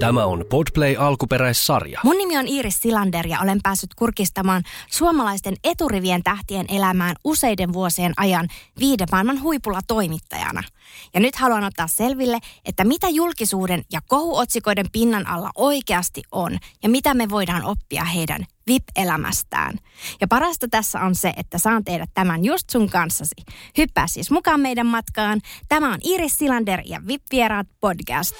Tämä on Podplay alkuperäissarja. Mun nimi on Iiris Silander ja olen päässyt kurkistamaan suomalaisten eturivien tähtien elämään useiden vuosien ajan viiden maailman huipulla toimittajana. Ja nyt haluan ottaa selville, että mitä julkisuuden ja kohuotsikoiden pinnan alla oikeasti on ja mitä me voidaan oppia heidän VIP-elämästään. Ja parasta tässä on se, että saan tehdä tämän just sun kanssasi. Hyppää siis mukaan meidän matkaan. Tämä on Iris Silander ja VIP-vieraat podcast.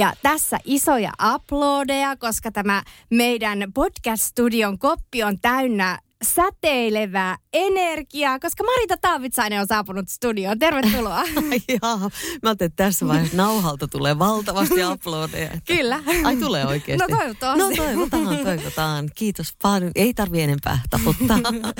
Ja tässä isoja uploadeja, koska tämä meidän podcast-studion koppi on täynnä säteilevää energiaa, koska Marita Taavitsainen on saapunut studioon. Tervetuloa. Jaa, mä ajattelin, että tässä vaiheessa nauhalta tulee valtavasti uploadeja. Että... Kyllä. Ai tulee oikeasti? No toivottavasti. No toivotaan, toivotaan. Kiitos paljon. Ei tarvi enempää taputtaa.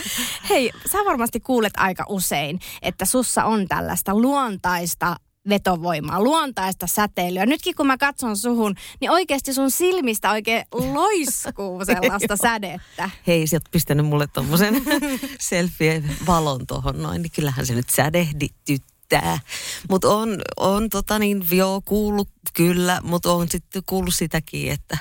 Hei, sä varmasti kuulet aika usein, että sussa on tällaista luontaista vetovoimaa, luontaista säteilyä. Nytkin kun mä katson suhun, niin oikeasti sun silmistä oikein loiskuu sellaista sädettä. Hei, sä oot pistänyt mulle tommosen selfie-valon tohon noin, niin kyllähän se nyt sädehdityttää. Mutta on, on tota niin, joo, kuullut kyllä, mutta on sitten kuullut sitäkin, että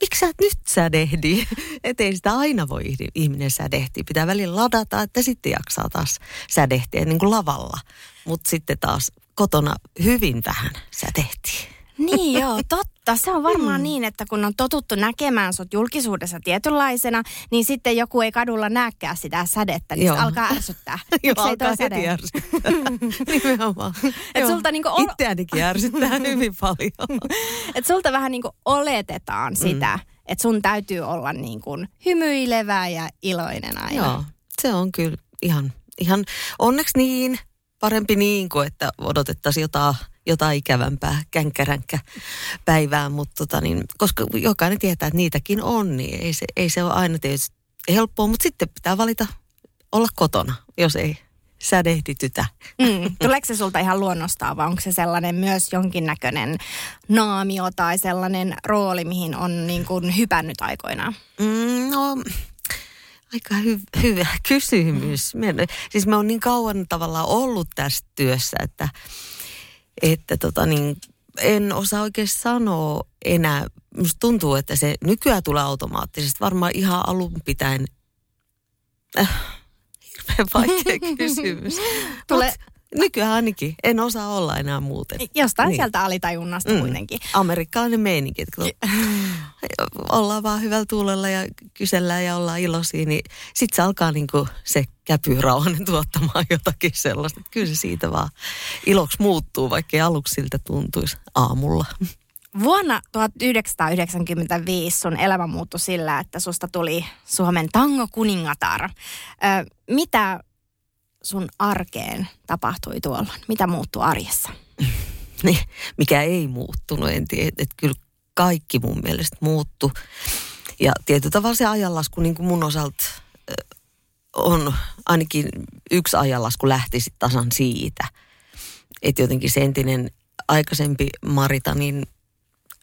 miksi sä et nyt sädehdi? Että ei sitä aina voi ihminen sädehtiä. Pitää välillä ladata, että sitten jaksaa taas sädehtiä niin kuin lavalla. Mutta sitten taas kotona hyvin vähän sädehtii. Niin joo, totta. Se on varmaan mm. niin, että kun on totuttu näkemään sut julkisuudessa tietynlaisena, niin sitten joku ei kadulla näkää sitä sädettä, niin se alkaa ärsyttää. joo, ei alkaa heti ärsyttää. Nimenomaan. Et sulta niinku ol... Itseänikin ärsyttää hyvin paljon. Et sulta vähän niinku oletetaan mm. sitä, että sun täytyy olla niinku hymyilevä ja iloinen aina. Joo, se on kyllä ihan, ihan onneksi niin parempi niin kuin, että odotettaisiin jotain, jotain ikävämpää känkkäränkkä päivää, mutta tota niin, koska jokainen tietää, että niitäkin on, niin ei se, ei se ole aina tietysti helppoa, mutta sitten pitää valita olla kotona, jos ei sädehditytä. Mm. Tuleeko se sulta ihan luonnostaan vai onko se sellainen myös jonkinnäköinen naamio tai sellainen rooli, mihin on niin kuin hypännyt aikoinaan? Mm, no Aika hy- hyvä kysymys. Mä, siis mä oon niin kauan tavallaan ollut tässä työssä, että, että tota niin, en osaa oikein sanoa enää. Musta tuntuu, että se nykyään tulee automaattisesti. Varmaan ihan alun pitäen. Äh, hirveän vaikea kysymys. Tule, Nykyään ainakin. En osaa olla enää muuten. Jostain niin. sieltä alitajunnasta mm. kuitenkin. Amerikkalainen meininki. Että ollaan vaan hyvällä tuulella ja kysellään ja ollaan iloisia, niin sitten se alkaa niinku se käpyrauhanen tuottamaan jotakin sellaista. Että kyllä se siitä vaan iloksi muuttuu, vaikka aluksi siltä tuntuisi aamulla. Vuonna 1995 sun elämä muuttui sillä, että susta tuli Suomen tango kuningatar. Ö, mitä sun arkeen tapahtui tuolla? Mitä muuttui arjessa? Niin, mikä ei muuttunut, en tiedä. Että kyllä kaikki mun mielestä muuttu. Ja tietyllä tavalla se ajanlasku niin kuin mun osalta on ainakin yksi ajanlasku lähti sit tasan siitä. Että jotenkin se entinen aikaisempi Marita, niin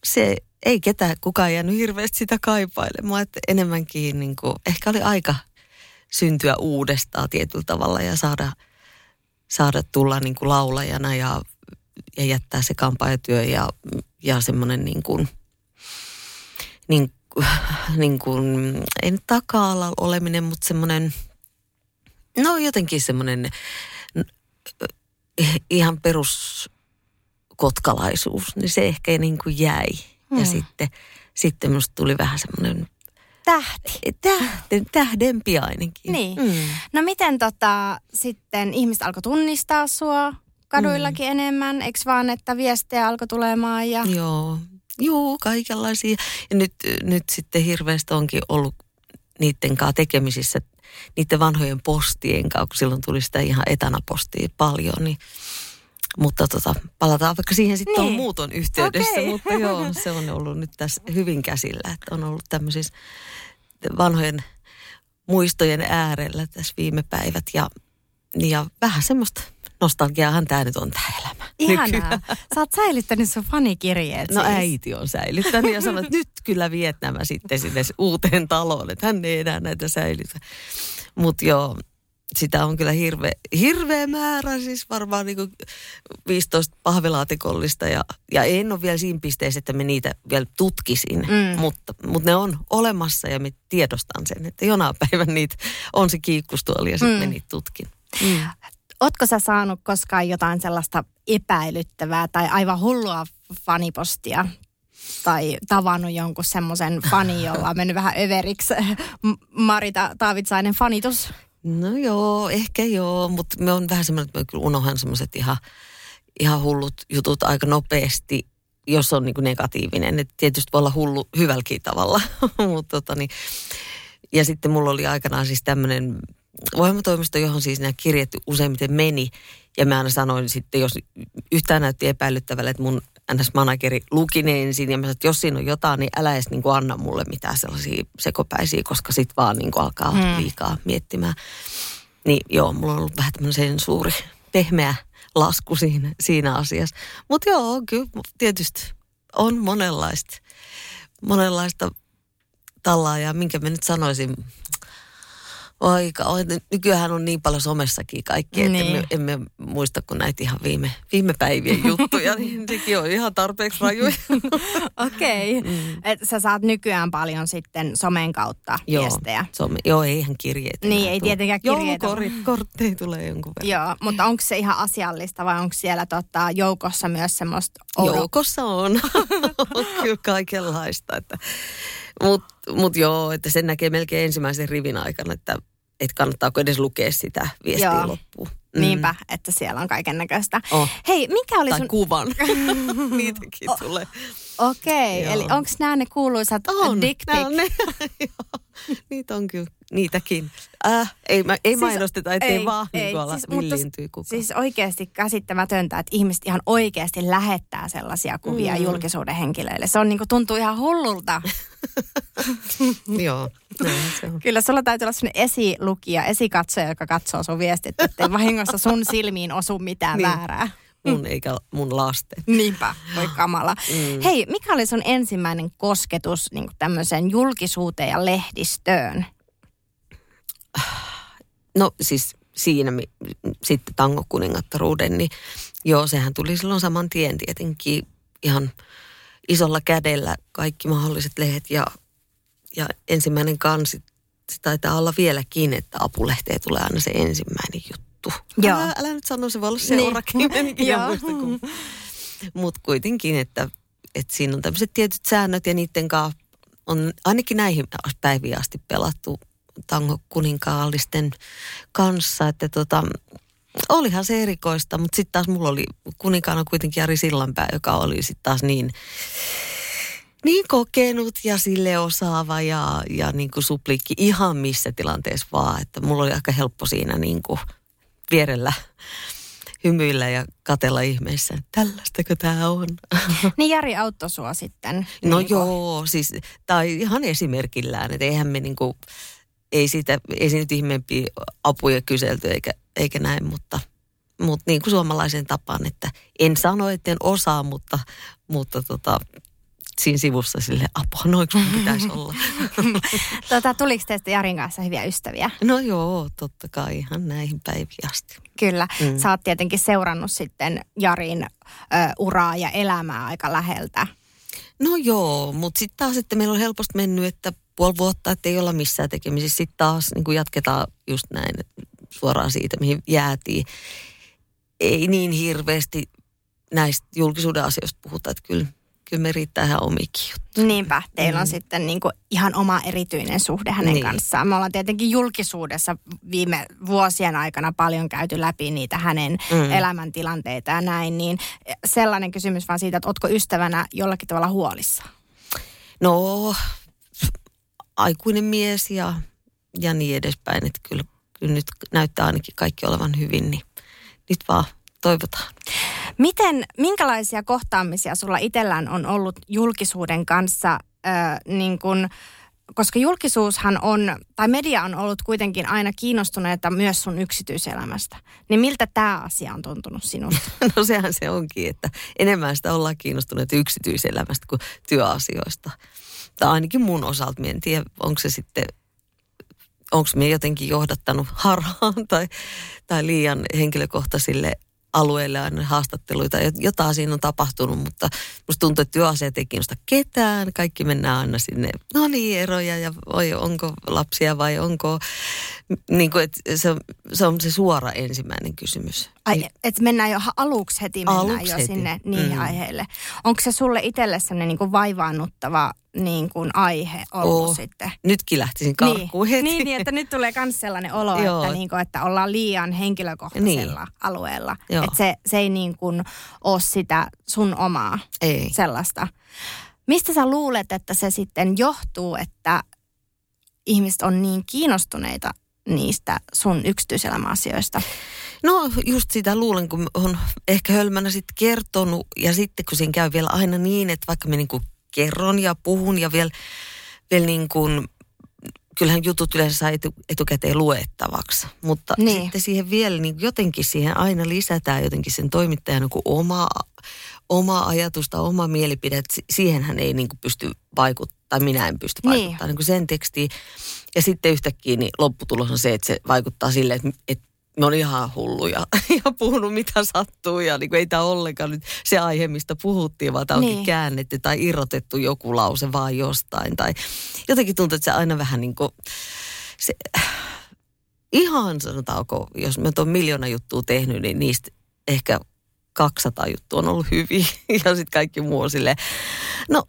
se ei ketään kukaan jäänyt hirveästi sitä kaipailemaan. Että enemmänkin niin kuin, ehkä oli aika syntyä uudestaan tietyllä tavalla ja saada, saada tulla niin kuin laulajana ja, ja jättää se kampaajatyö ja, ja semmoinen niin kuin, niin, niin kuin, ei nyt taka oleminen, mutta semmoinen, no jotenkin semmoinen ihan perus kotkalaisuus, niin se ehkä niin kuin jäi. Hmm. Ja sitten, sitten musta tuli vähän semmoinen tähti. Tähden, tähdempi ainakin. Niin. Mm. No miten tota, sitten ihmiset alkoi tunnistaa sua? kaduillakin mm. enemmän, eikö vaan, että viestejä alkoi tulemaan ja... Joo, Joo, kaikenlaisia. Ja nyt, nyt sitten hirveästi onkin ollut niiden kanssa tekemisissä, niiden vanhojen postien kanssa, kun silloin tuli sitä ihan etänä postia paljon, niin mutta tota, palataan vaikka siihen sitten niin. muuton yhteydessä, okay. mutta joo, se on ollut nyt tässä hyvin käsillä, että on ollut tämmöisissä vanhojen muistojen äärellä tässä viime päivät ja, ja vähän semmoista nostalgiaahan tämä nyt on tämä elämä. Ihanaa. Sä oot säilyttänyt sun fanikirjeet No siis. äiti on säilyttänyt ja sanoi, että nyt kyllä viet nämä sitten sinne uuteen taloon, että hän ei enää näitä säilytä. Mutta joo, sitä on kyllä hirveä, hirveä määrä, siis varmaan niin 15 pahvilaatikollista ja, ja en ole vielä siinä pisteessä, että me niitä vielä tutkisin, mm. mutta, mutta ne on olemassa ja me tiedostan sen, että jonain päivän niitä on se kiikkustuoli ja sitten mm. me niitä tutkin. Mm. Ootko sä saanut koskaan jotain sellaista epäilyttävää tai aivan hullua fanipostia tai tavannut jonkun semmoisen fani, jolla on mennyt vähän överiksi Marita Taavitsainen fanitus? No joo, ehkä joo, mutta me on vähän semmoinen, että kyllä unohan semmoiset ihan, ihan hullut jutut aika nopeasti, jos on niin negatiivinen. Et tietysti voi olla hullu hyvälläkin tavalla, mutta tota niin. Ja sitten mulla oli aikanaan siis tämmöinen ohjelmatoimisto, johon siis nämä kirjat useimmiten meni. Ja mä aina sanoin sitten, jos yhtään näytti epäilyttävälle, että mun NS-manageri luki ne ensin. Ja mä sanoin, että jos siinä on jotain, niin älä edes niin kuin anna mulle mitään sellaisia sekopäisiä, koska sit vaan niin kuin alkaa hmm. liikaa miettimään. Niin joo, mulla on ollut vähän tämmöinen suuri pehmeä lasku siinä, siinä asiassa. Mutta joo, kyllä tietysti on monenlaista, monenlaista tallaa ja minkä mä nyt sanoisin, Aika, nykyään on niin paljon somessakin kaikki, että niin. emme, emme muista kuin näitä ihan viime, viime päivien juttuja, niin sekin on ihan tarpeeksi rajuja. Okei, okay. mm. sä saat nykyään paljon sitten somen kautta joo, viestejä. Some, joo, ei ihan kirjeitä. Niin, ei tietenkään kirjeitä. Joulukortteja tulee jonkun verran. Joo, mutta onko se ihan asiallista vai onko siellä tota, joukossa myös semmoista... Joukossa on. on kyllä kaikenlaista, että mutta mut joo, että sen näkee melkein ensimmäisen rivin aikana, että et kannattaako edes lukea sitä viestiä joo. loppuun. Mm. Niinpä, että siellä on kaiken näköistä. Oh. Hei, mikä oli tai sun... kuvan. Niitäkin oh. tulee. Okei, okay, eli onko nämä ne kuuluisat on, dick pic? Ne. Niitä on kyllä, niitäkin. Äh, ei, mä, ei siis, mainosteta, ettei ei, vaan ei, niin siis, villiintyy kukaan. Siis oikeasti käsittämätöntä, että ihmiset ihan oikeasti lähettää sellaisia kuvia mm. julkisuuden henkilöille. Se on niin kuin, tuntuu ihan hullulta. Joo, se on. Kyllä sulla täytyy olla sellainen esilukija, esikatsoja, joka katsoo sun viestit, ettei vahingossa sun silmiin osu mitään niin. väärää. Mun eikä mun lasten. Niinpä, voi kamala. Mm. Hei, mikä oli sun ensimmäinen kosketus niin tämmöiseen julkisuuteen ja lehdistöön? No siis siinä sitten tangokuningattaruuden, niin joo, sehän tuli silloin saman tien tietenkin ihan isolla kädellä kaikki mahdolliset lehdet ja, ja ensimmäinen kansi, se taitaa olla vieläkin, että apulehteen tulee aina se ensimmäinen juttu. Joo. Älä, älä nyt sano, se voi olla seurakin, niin. Mutta kuitenkin, että, että siinä on tämmöiset tietyt säännöt ja niiden kanssa on ainakin näihin päiviin asti pelattu tango kuninkaallisten kanssa, että tota, olihan se erikoista, mutta sitten taas mulla oli kuninkaana kuitenkin Jari Sillanpää, joka oli sitten taas niin, niin kokenut ja sille osaava ja, ja niin kuin suplikki ihan missä tilanteessa vaan, että mulla oli aika helppo siinä niin kuin vierellä hymyillä ja katella ihmeissä, että tällaistako tämä on. Niin Jari auttoi sua sitten? No niin joo, siis, tai ihan esimerkillään, että eihän me niin kuin, ei siitä, ei siitä nyt ihmeempiä apuja kyselty eikä, eikä näin, mutta, mutta niin kuin suomalaisen tapaan, että en sano, että en osaa, mutta, mutta tota, siinä sivussa sille apua, noin kuin pitäisi olla. tota, tuliko teistä Jarin kanssa hyviä ystäviä? No joo, totta kai ihan näihin päiviin asti. Kyllä, mm. sä oot tietenkin seurannut sitten Jarin ö, uraa ja elämää aika läheltä. No joo, mutta sitten taas, että meillä on helposti mennyt, että puoli vuotta, että ei olla missään tekemisissä. Sitten taas niin jatketaan just näin suoraan siitä, mihin jäätiin. Ei niin hirveästi näistä julkisuuden asioista puhuta, että kyllä kyllä me riittää ihan omikin juttu. Niinpä, teillä on sitten niin kuin ihan oma erityinen suhde hänen Niin. kanssaan. Me ollaan tietenkin julkisuudessa viime vuosien aikana paljon käyty läpi niitä hänen mm. elämäntilanteita ja näin, niin sellainen kysymys vaan siitä, että ootko ystävänä jollakin tavalla huolissa? No, aikuinen mies ja, ja niin edespäin. Että kyllä, kyllä nyt näyttää ainakin kaikki olevan hyvin, niin nyt vaan toivotaan. Miten, minkälaisia kohtaamisia sulla itsellään on ollut julkisuuden kanssa, äh, niin kun, koska julkisuushan on, tai media on ollut kuitenkin aina kiinnostuneita myös sun yksityiselämästä. Niin miltä tämä asia on tuntunut sinusta? No sehän se onkin, että enemmän sitä ollaan kiinnostuneet yksityiselämästä kuin työasioista. Tai ainakin mun osalta, en tiedä, onko se sitten, onko me jotenkin johdattanut harhaan tai, tai liian henkilökohtaisille alueelle aina haastatteluita. Jotain siinä on tapahtunut, mutta musta tuntuu, että työasiat ei kiinnosta ketään. Kaikki mennään aina sinne, no niin, eroja ja vai onko lapsia vai onko, niin kuin, että se, on, se on se suora ensimmäinen kysymys. Ai, että mennään jo aluksi heti mennään Aluksi jo heti. sinne niihin Mm. aiheille. Onko se sulle itselle sellainen niin vaivaannuttava niin kuin aihe ollut Oo. sitten? Nytkin lähtisin karkuun niin. heti. Niin, niin, että nyt tulee myös sellainen olo, Joo. että, niin kuin, että ollaan liian henkilökohtaisella Niin. alueella. Joo. Että se, se ei niin kuin ole sitä sun omaa Ei. sellaista. Mistä sä luulet, että se sitten johtuu, että ihmiset on niin kiinnostuneita niistä sun yksityiselämäasioista? No just sitä luulen, kun on ehkä hölmänä sitten kertonut ja sitten kun siinä käy vielä aina niin, että vaikka mä niinku kerron ja puhun ja vielä, vielä niin kuin, kyllähän jutut yleensä saa etu, etukäteen luettavaksi, mutta Niin. sitten siihen vielä niin jotenkin siihen aina lisätään jotenkin sen toimittajan niin oma, oma ajatusta, oma mielipide, siihenhän ei niin kuin pysty vaikuttamaan, tai minä en pysty Niin. vaikuttamaan niin. niin sen tekstiin. Ja sitten yhtäkkiä niin lopputulos on se, että se vaikuttaa silleen, että, että me on ihan hulluja ja puhunut mitä sattuu ja niin kuin ei tämä ollenkaan nyt se aihe, mistä puhuttiin, vaan tämä onkin Niin. käännetty tai irrotettu joku lause vaan jostain. Tai jotenkin tuntuu, että se aina vähän niin kuin, se, ihan sanotaanko, jos mä tuon miljoona juttua tehnyt, niin niistä ehkä 200 juttua on ollut hyviä ja sitten kaikki muu on silleen, no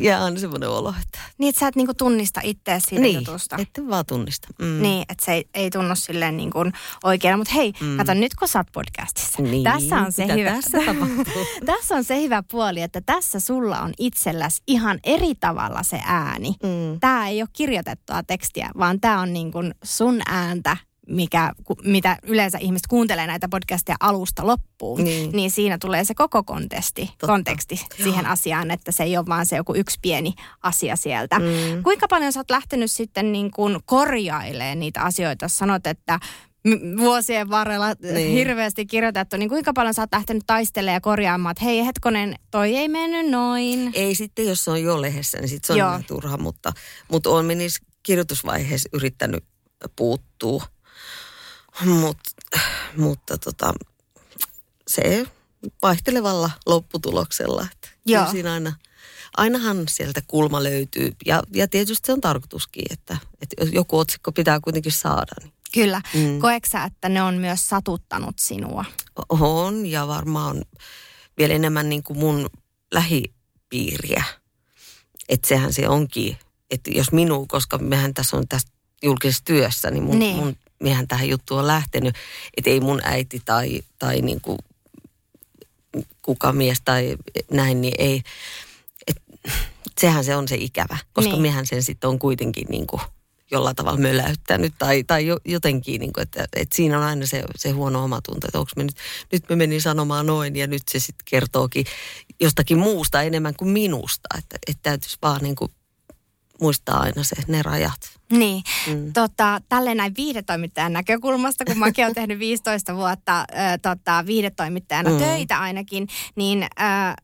jää aina semmoinen olo, että Niin, että sä et niinku tunnista itseä siitä niin, jutusta. ette vaan tunnista. Mm. Niin, että se ei, ei tunnu silleen niin kuin oikeana. Mutta hei, mm. kato nyt kun sä oot podcastissa. Niin, tässä on se hyvä. tässä tässä on se hyvä puoli, että tässä sulla on itselläsi ihan eri tavalla se ääni. Mm. Tämä ei ole kirjoitettua tekstiä, vaan tämä on niin kuin sun ääntä, mikä, mitä yleensä ihmiset kuuntelee näitä podcasteja alusta loppuun. Niin. niin siinä tulee se koko kontesti, Totta. konteksti siihen asiaan, että se ei ole vaan se joku yksi pieni asia sieltä. Mm. Kuinka paljon sä oot lähtenyt sitten niin kuin korjailemaan niitä asioita? Sanot, että vuosien varrella niin. Hirveästi kirjoitettu, niin kuinka paljon sä oot lähtenyt taistelemaan ja korjaamaan, että hei hetkonen, toi ei mennyt noin. Ei sitten, jos se on jo lehdessä, niin sitten se on Joo. turha, mutta, mutta olen niissä kirjoitusvaiheessa yrittänyt puuttua. Mut, mutta tota, se vaihtelevalla lopputuloksella. Että Joo. siinä aina, ainahan sieltä kulma löytyy. Ja, ja tietysti se on tarkoituskin, että, että joku otsikko pitää kuitenkin saada. Niin Kyllä. Mm. Koeksä, että ne on myös satuttanut sinua? on ja varmaan vielä enemmän niin kuin mun lähipiiriä. Että sehän se onkin, että jos minun, koska mehän tässä on tässä julkisessa työssä, niin mun, niin. mun miehän tähän juttuun on lähtenyt, että ei mun äiti tai, tai niin kuin kuka mies tai näin, niin ei, et, sehän se on se ikävä, koska Niin. miehän sen sitten on kuitenkin niin kuin jollain tavalla möläyttänyt tai, tai jo, jotenkin, niin kuin, että, että siinä on aina se, se huono omatunto, että onko me nyt, nyt me menin sanomaan noin ja nyt se sitten kertookin jostakin muusta enemmän kuin minusta, että, että täytyisi vaan niin kuin muistaa aina se, ne rajat. Niin. Mm. Tota, tälleen näin viihdetoimittajan näkökulmasta, kun mäkin olen tehnyt 15 vuotta ö, tota, viihdetoimittajana mm. Töitä ainakin, niin ö,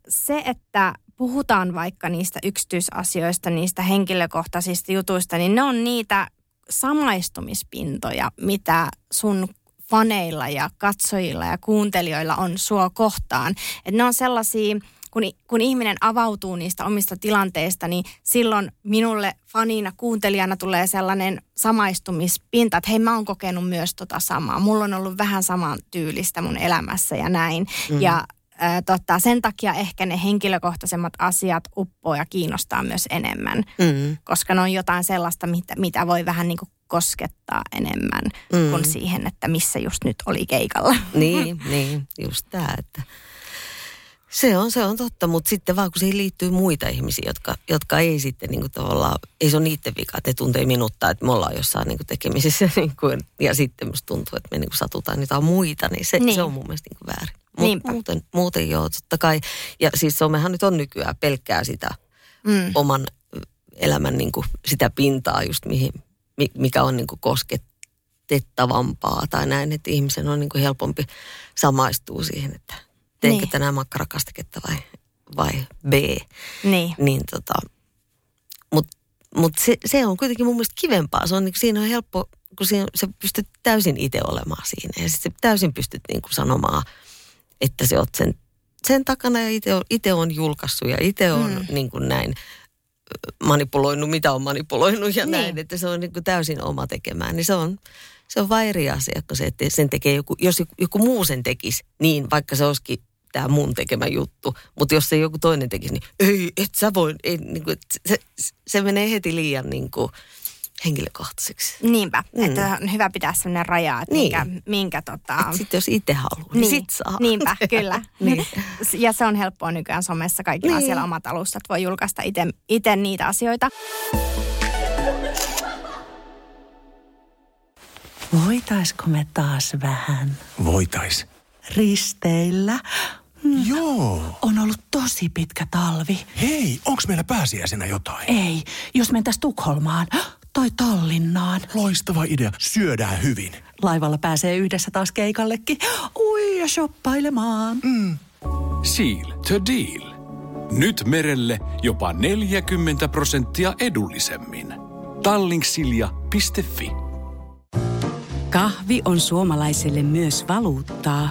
se, että puhutaan vaikka niistä yksityisasioista, niistä henkilökohtaisista jutuista, niin ne on niitä samaistumispintoja, mitä sun faneilla ja katsojilla ja kuuntelijoilla on sua kohtaan. Et ne on sellaisia, kun, kun ihminen avautuu niistä omista tilanteista, niin silloin minulle fanina, kuuntelijana tulee sellainen samaistumispinta, että hei mä oon kokenut myös tota samaa. Mulla on ollut vähän saman tyylistä mun elämässä ja näin. Mm. Ja ö, tota, sen takia ehkä ne henkilökohtaisemmat asiat uppoo ja kiinnostaa myös enemmän, Mm. koska ne on jotain sellaista, mitä, mitä voi vähän niin kuin koskettaa enemmän Mm. kuin siihen, että missä just nyt oli keikalla. Niin, niin, just tämä, että se on, se on totta, mutta sitten vaan kun siihen liittyy muita ihmisiä, jotka, jotka ei sitten niin kuin tavallaan, ei se ole niiden vika, että ne tuntee minuttaa, että me ollaan jossain niin kuin tekemisissä niin kuin, ja sitten musta tuntuu, että me niin kuin satutaan jotain muita, niin se, Niin. se on mun mielestä niin kuin väärin. Niinpä. Mut muuten, muuten joo, totta kai. Ja siis somehan nyt on nykyään pelkkää sitä Mm. oman elämän niin kuin sitä pintaa just mihin, mi- mikä on niin kuin kosketettavampaa tai näin, että ihmisen on niin kuin helpompi samaistua siihen, että teenkö Niin. tänään makkarakastiketta vai, vai B. Niin. Niin tota, mutta mut se, se, on kuitenkin mun mielestä kivempaa. Se on, niin, siinä on helppo, kun siinä, sä pystyt täysin itse olemaan siinä. Ja sitten täysin pystyt niin kuin sanomaan, että sä oot sen, sen takana ja itse on, itse on julkaissut ja itse on mm. niin kuin näin manipuloinut, mitä on manipuloinut ja Niin. näin. Että se on niin kuin täysin oma tekemään. Niin se on, se on vaan eri asia, kun se, että sen tekee joku, jos joku, joku muu sen tekisi, niin vaikka se olisikin tämä mun tekemä juttu. Mutta jos se joku toinen tekisi, niin ei, et sä voi, ei, niin kuin, se, se menee heti liian niin kuin, henkilökohtaiseksi. Niinpä, Mm. että on hyvä pitää sellainen raja, että Niin. minkä, minkä tota... Et Sitten jos itse haluaa, niin, niin sit saa. Niinpä, kyllä. Niin. Ja se on helppoa nykyään somessa. Kaikilla Niin. siellä omat alustat. Voi julkaista itse niitä asioita. Voitaisko me taas vähän Voitais. risteillä? Joo. On ollut tosi pitkä talvi. Hei, onks meillä pääsiäisenä jotain? Ei, jos mentäis Tukholmaan tai Tallinnaan. Loistava idea. Syödään hyvin. Laivalla pääsee yhdessä taas keikallekin. Ui ja shoppailemaan. Seal to deal. Nyt merelle jopa 40 prosenttia edullisemmin. Tallingsilja.fi Kahvi on suomalaiselle myös valuuttaa.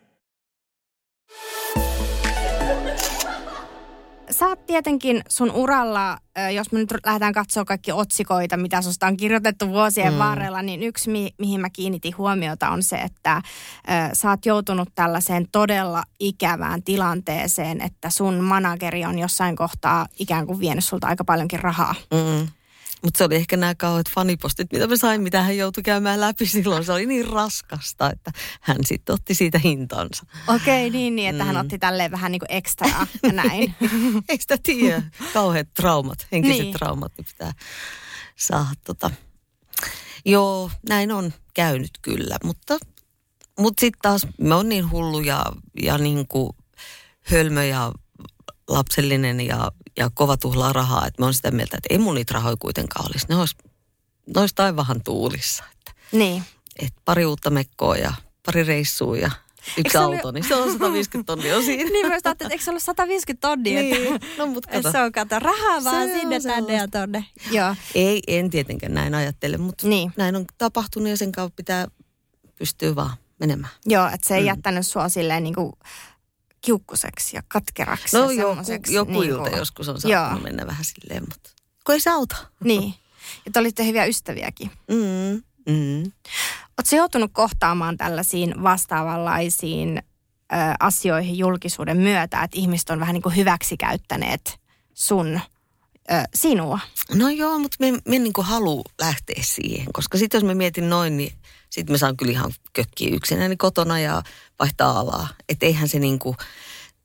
Sä oot tietenkin sun uralla, jos me nyt lähdetään katsoa kaikki otsikoita, mitä susta on kirjoitettu vuosien mm. varrella, niin yksi, mi- mihin mä kiinnitin huomiota on se, että ö, sä oot joutunut tällaiseen todella ikävään tilanteeseen, että sun manageri on jossain kohtaa ikään kuin vienyt sulta aika paljonkin rahaa. Mm. Mutta se oli ehkä nämä kauheat fanipostit, mitä mä sain, mitä hän joutui käymään läpi silloin. Se oli niin raskasta, että hän sitten otti siitä hintansa. Okei, okay, niin, niin, että mm. hän otti tälleen vähän niin kuin ekstraa näin. Eikö sitä tiedä? Kauheat traumat, henkiset Niin. traumat, niin pitää saada tota. Joo, näin on käynyt kyllä, mutta, mutta sitten taas mä oon niin hullu ja, ja niin kuin hölmö ja lapsellinen ja, ja kova tuhlaa rahaa, että mä oon sitä mieltä, että ei mun niitä rahoja kuitenkaan olisi. Ne olisi, ne olisi taivahan tuulissa. Että, niin. että pari uutta mekkoa ja pari reissua ja yksi auto, niin se on 150 tonnia on siinä. Niin myös ajattelin, että eikö se ollut 150 tonnia? Niin. Että, No, mut kato. Se on kato, rahaa vaan Se on sinne tänne ja tonne. Joo. Ei, en tietenkään näin ajattele, mutta niin. näin on tapahtunut ja sen kautta pitää pystyä vaan menemään. Joo, että se ei mm. jättänyt sua silleen niin kuin kiukkuseksi ja katkeraksi. No ja joku, joku niin ilta kuin- joskus on Joo. saattanut mennä vähän silleen, mutta kun ei se auta. Niin. Ja te olitte hyviä ystäviäkin. Mm, mm. Oletko joutunut kohtaamaan tällaisiin vastaavanlaisiin ö, asioihin julkisuuden myötä, että ihmiset on vähän niin kuin hyväksikäyttäneet sun, ö, sinua? No joo, mutta me, me en niin halua lähteä siihen, koska sitten jos mä mietin noin, niin sitten mä saan kyllä ihan kökkiä yksinäni kotona ja vaihtaa alaa. Että eihän se niin kuin,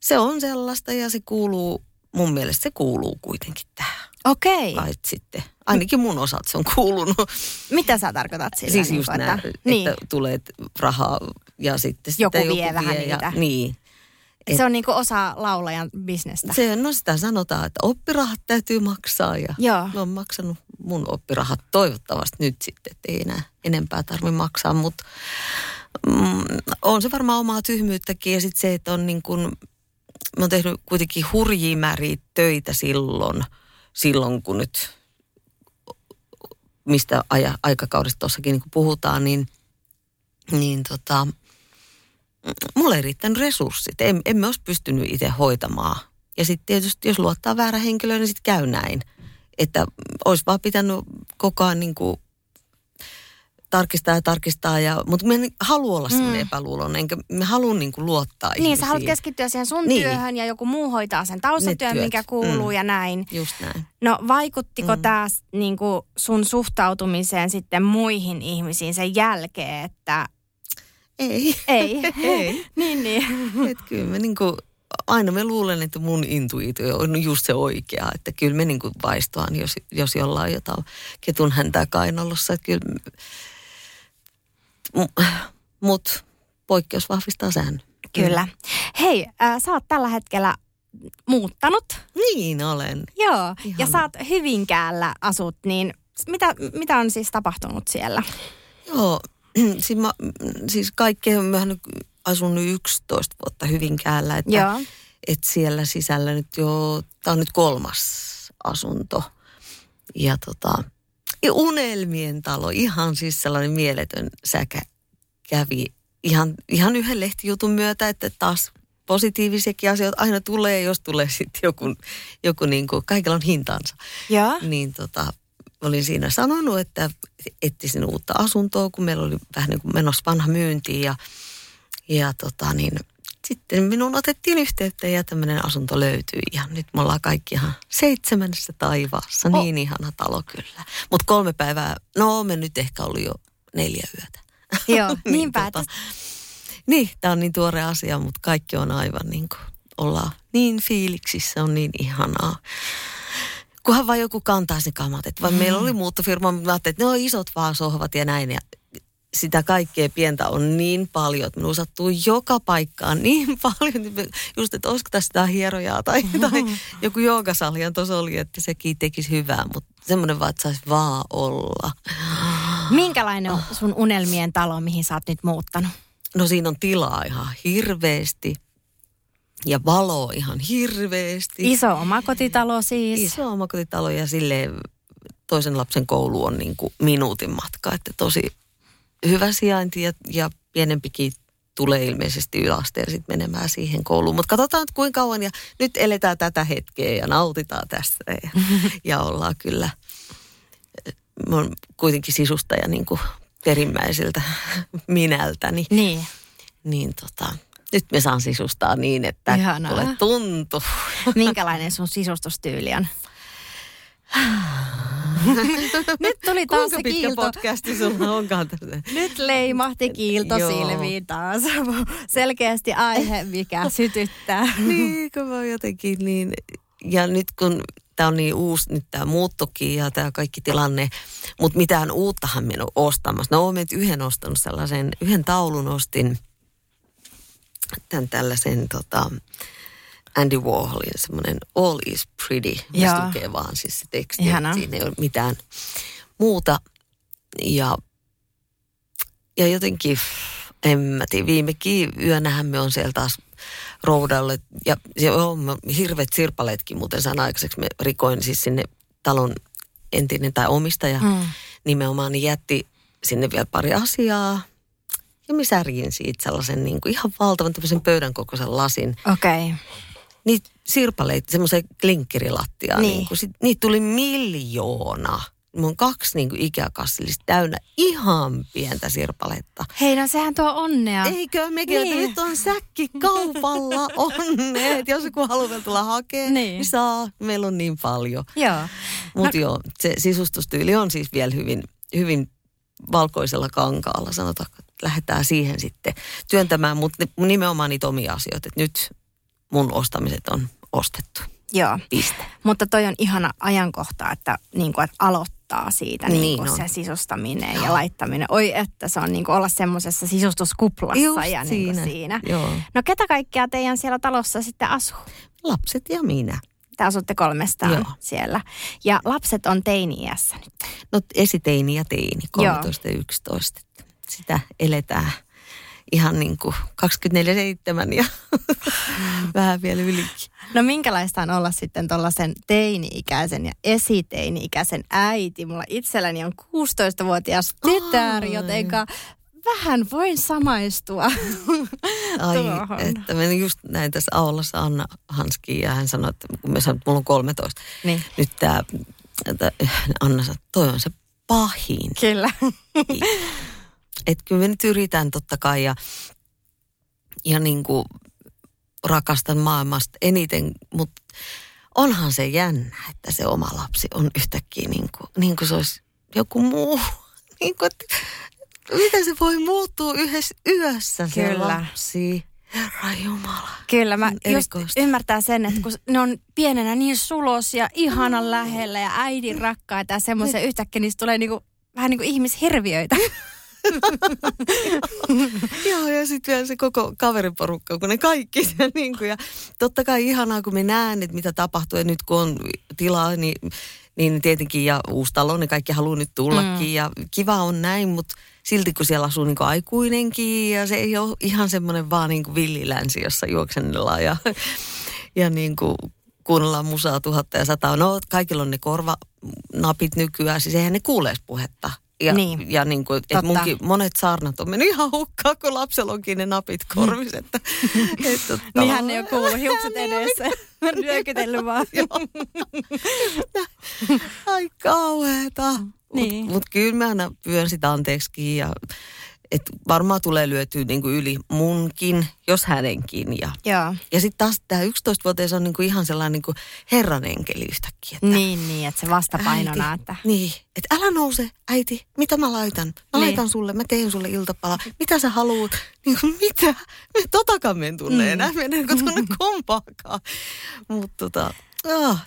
se on sellaista ja se kuuluu, mun mielestä se kuuluu kuitenkin tähän. Okei. Lait sitten. Ainakin mun osalta se on kuulunut. Mitä sä tarkoitat sillä? siis niin just kuin, nämä, että, että, niin. tulee rahaa ja sitten Joku sitä vie vähän ja, niitä. Niin. Et se on niinku osa laulajan bisnestä. Se, no sitä sanotaan, että oppirahat täytyy maksaa ja Joo. mä oon maksanut mun oppirahat toivottavasti nyt sitten, että ei enää enempää tarvitse maksaa, mutta mm, on se varmaan omaa tyhmyyttäkin ja sitten se, että on niin kuin, mä oon tehnyt kuitenkin hurjia määriä töitä silloin, silloin kun nyt, mistä aja, aikakaudesta tuossakin niin puhutaan, niin, niin tota, mulla ei riittänyt resurssit. En, emme olisi pystynyt itse hoitamaan. Ja sitten tietysti, jos luottaa väärä henkilö, niin sitten käy näin. Että olisi vaan pitänyt koko ajan niin kuin tarkistaa ja tarkistaa. Ja, mutta mä en halua olla sellainen mm. epäluuloinen, enkä mä haluan niin kuin luottaa Niin, ihmisiin. sä haluat keskittyä siihen sun Niin. työhön ja joku muu hoitaa sen taustatyön, työt. mikä kuuluu Mm. ja näin. Just näin. No vaikuttiko Mm. tämä niinku sun suhtautumiseen sitten muihin ihmisiin sen jälkeen, että Ei. ei? Ei. niin, niin. Et kyllä mä niinku, aina mä luulen, että mun intuitio on just se oikea. Että kyllä me niinku vaistoan, jos, jos jollain jotain ketun häntää kainalossa. Että kyllä, mutta poikkeus vahvistaa säännön. Kyllä. Hei, äh, sä oot tällä hetkellä muuttanut. Niin olen. Joo. Ja Ihana. sä oot Hyvinkäällä asut, niin mitä, mitä on siis tapahtunut siellä? Joo, siis, mä, siis kaikkea, mä oon nyt asunut 11 vuotta Hyvinkäällä, että, Joo. että siellä sisällä nyt jo, tää on nyt kolmas asunto. Ja tota, ja unelmien talo, ihan siis sellainen mieletön säkä kävi ihan, ihan yhden lehtijutun myötä, että taas positiivisiakin asioita aina tulee, jos tulee sitten joku, joku niin kuin, kaikilla on hintansa Joo. niin tota, olin siinä sanonut, että etsisin uutta asuntoa, kun meillä oli vähän niin kuin menossa vanha myynti ja, ja tota niin, sitten minun otettiin yhteyttä ja tämmöinen asunto löytyi ja nyt me ollaan kaikki ihan seitsemännessä taivaassa. Oh. Niin ihana talo kyllä. Mutta kolme päivää, no me nyt ehkä oli jo neljä yötä. Joo, niinpä, tota, niin, tämä on niin tuore asia, mutta kaikki on aivan niin kuin, ollaan niin fiiliksissä, on niin ihanaa. Kunhan vaan joku kantaa sen kamat. Että vaan Mm. meillä oli muuttofirma, mutta ajattelin, että ne on isot vaan sohvat ja näin. Ja sitä kaikkea pientä on niin paljon, että minun sattuu joka paikkaan niin paljon. Just, että olisiko tässä jotain hierojaa tai, tai joku joogasalihan tuossa oli, että sekin tekisi hyvää. Mutta semmoinen vaan, että saisi vaan olla. minkälainen on sun unelmien talo, mihin sä oot nyt muuttanut? No siinä on tilaa ihan hirveästi ja valoa ihan hirveästi. Iso omakotitalo siis. Iso omakotitalo ja sille toisen lapsen koulu on niin kuin minuutin matka, että tosi hyvä sijainti ja, ja pienempikin tulee ilmeisesti yläasteen sitten menemään siihen kouluun. Mutta katsotaan kuinka kauan ja nyt eletään tätä hetkeä ja nautitaan tästä ja, ja ollaan kyllä, mä oon kuitenkin sisustaja niin kuin perimmäiseltä minältäni Niin. niin tota, nyt me saan sisustaa niin, että Ihanaa. tulee tuntu. Minkälainen sun sisustustyyli on? Nyt tuli taas Kuinka se pitkä kiilto. podcasti sulla onkaan tässä? Nyt leimahti kiilto Joo. silmiin taas. Selkeästi aihe, mikä sytyttää. niin, kun mä jotenkin niin, ja nyt kun tämä on niin uusi, nyt tämä muuttokin ja tämä kaikki tilanne, mutta mitään uuttahan minä en ole ostamassa. No olen yhden ostanut sellaisen, yhden taulun ostin, tämän tällaisen tota, Andy Warholin semmoinen All is Pretty, Joo. mistä lukee vaan siis se teksti, siinä ei ole mitään muuta. Ja, ja jotenkin, en mä tiedä, viimekin yönähän me on siellä taas roudalle. Ja se on hirveät sirpaleetkin muuten sain aikaiseksi. Me rikoin siis sinne talon entinen tai omistaja Mm. nimenomaan, niin jätti sinne vielä pari asiaa. Ja mä särjin siitä sellaisen niin kuin ihan valtavan tämmöisen pöydän kokoisen lasin. Okei. Okay. Niitä sirpaleita, semmoisen klinkkerilattiaa. Niin. Niin. kuin, sit, niitä tuli miljoona. Mulla on kaksi niin kuin ikäkassillista täynnä ihan pientä sirpaletta. Hei, no sehän tuo onnea. Eikö mekin, Niin. nyt on säkki kaupalla onne. Et jos joku haluaa vielä tulla hakemaan, Niin. niin. saa. Meillä on niin paljon. Joo. Mutta no. joo, se sisustustyyli on siis vielä hyvin, hyvin valkoisella kankaalla. Sanotaan, että lähdetään siihen sitten työntämään, mutta nimenomaan niitä omia asioita. Et nyt mun ostamiset on ostettu. Joo. Piste. Mutta toi on ihana ajankohta, että, niin kuin, että aloittaa siitä Niin niin kuin se sisustaminen ja laittaminen. Oi, että se on niin kuin olla semmoisessa sisustuskuplassa Just ja niin kuin siinä. siinä. Joo. No ketä kaikkea teidän siellä talossa sitten asuu? Lapset ja minä. Te asutte kolmestaan Joo. siellä. Ja lapset on teini-iässä nyt. No esiteini ja teini, Joo. 13 ja 11. Sitä eletään ihan niin kuin 24-7 ja vähän vielä ylikin. No minkälaista on olla sitten tuollaisen teini-ikäisen ja esiteini-ikäisen äiti? Mulla itselläni on 16-vuotias tytär, Ai. jotenka vähän voin samaistua Ai, tuohon. että me just näin tässä Aulassa Anna Hanski ja hän sanoi, että kun me sanoin, että mulla on 13. Niin. Nyt tämä, Anna sanoi, toi on se pahin. Kyllä. Että kyllä me nyt yritän totta kai ja, ja niin kuin rakastan maailmasta eniten, mutta onhan se jännä, että se oma lapsi on yhtäkkiä niin kuin, niin kuin se olisi joku muu. Niin kuin, että miten se voi muuttua yhdessä yössä se Kyllä. lapsi? Herra Jumala. Kyllä, mä On just ymmärtää sen, että kun ne on pienenä niin sulos ja ihanan lähellä ja äidin rakkaita ja semmoisia yhtäkkiä niistä tulee niinku, vähän niin kuin ihmishirviöitä. Joo, ja sitten vielä se koko kaveriporukka, kun ne kaikki siellä niin kuin, ja totta kai ihanaa, kun me näen, että mitä tapahtuu, ja nyt kun on tilaa, niin, niin tietenkin, ja uusi talo, ne kaikki haluaa nyt tullakin, mm. ja kiva on näin, mutta silti kun siellä asuu niin kuin aikuinenkin, ja se ei ole ihan semmoinen vaan niin kuin villilänsi, jossa juoksennellaan, ja, ja niin kuin kuunnellaan musaa tuhatta ja sataa. No, kaikilla on ne korvanapit nykyään, siis eihän ne kuulees puhetta. Ja, Niin. ja niin kuin, että munkin monet saarnat on mennyt ihan hukkaan, kun lapsella onkin ne napit korvis. Että, että, Niin hän ei ole kuullut hiukset edessä. Nyökytellyt vaan. Ai kauheeta. Niin. Mutta mut kyllä mä aina pyön sitä anteeksikin ja että varmaan tulee lyötyä niinku yli munkin, jos hänenkin. Ja, Joo. ja sitten taas tämä 11-vuotias on niinku ihan sellainen niinku herranenkeli yhtäkkiä. Että, Niin, niin, että se vastapainona, äiti, että... Niin, että älä nouse, äiti, mitä mä laitan? Mä Niin. laitan sulle, mä teen sulle iltapala. Mitä sä haluut? Niin kuin, mitä? Me totakaan me en tunne Mm. enää, me en niin tunne kumpaakaan. Mutta tota,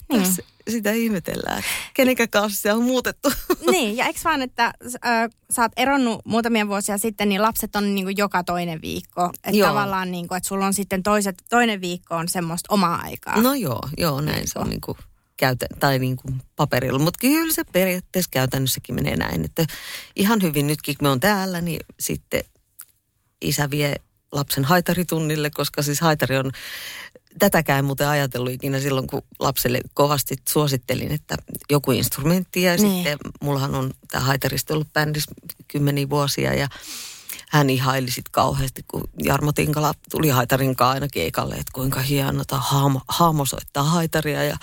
Niin. tässä sitä ihmetellään. Kenenkä kanssa se on muutettu. Niin, ja eikö vaan, että äh, sä oot eronnut muutamia vuosia sitten, niin lapset on niin kuin joka toinen viikko. Että Joo. tavallaan niin kuin, että sulla on sitten toiset, toinen viikko on semmoista omaa aikaa. No joo, joo, näin se on niin kuin käytä, tai niin kuin paperilla. Mutta kyllä se periaatteessa käytännössäkin menee näin, että ihan hyvin nytkin kun me on täällä, niin sitten isä vie lapsen haitaritunnille, koska siis haitari on, tätäkään en muuten ajatellut ikinä silloin, kun lapselle kovasti suosittelin, että joku instrumentti ja Niin. sitten mullahan on tämä haitarista ollut bändissä kymmeniä vuosia ja hän ihaili sitten kauheasti, kun Jarmo Tinkala tuli haitarin kanssa aina keikalle, että kuinka hienota haamo, haamo soittaa haitaria. Ja,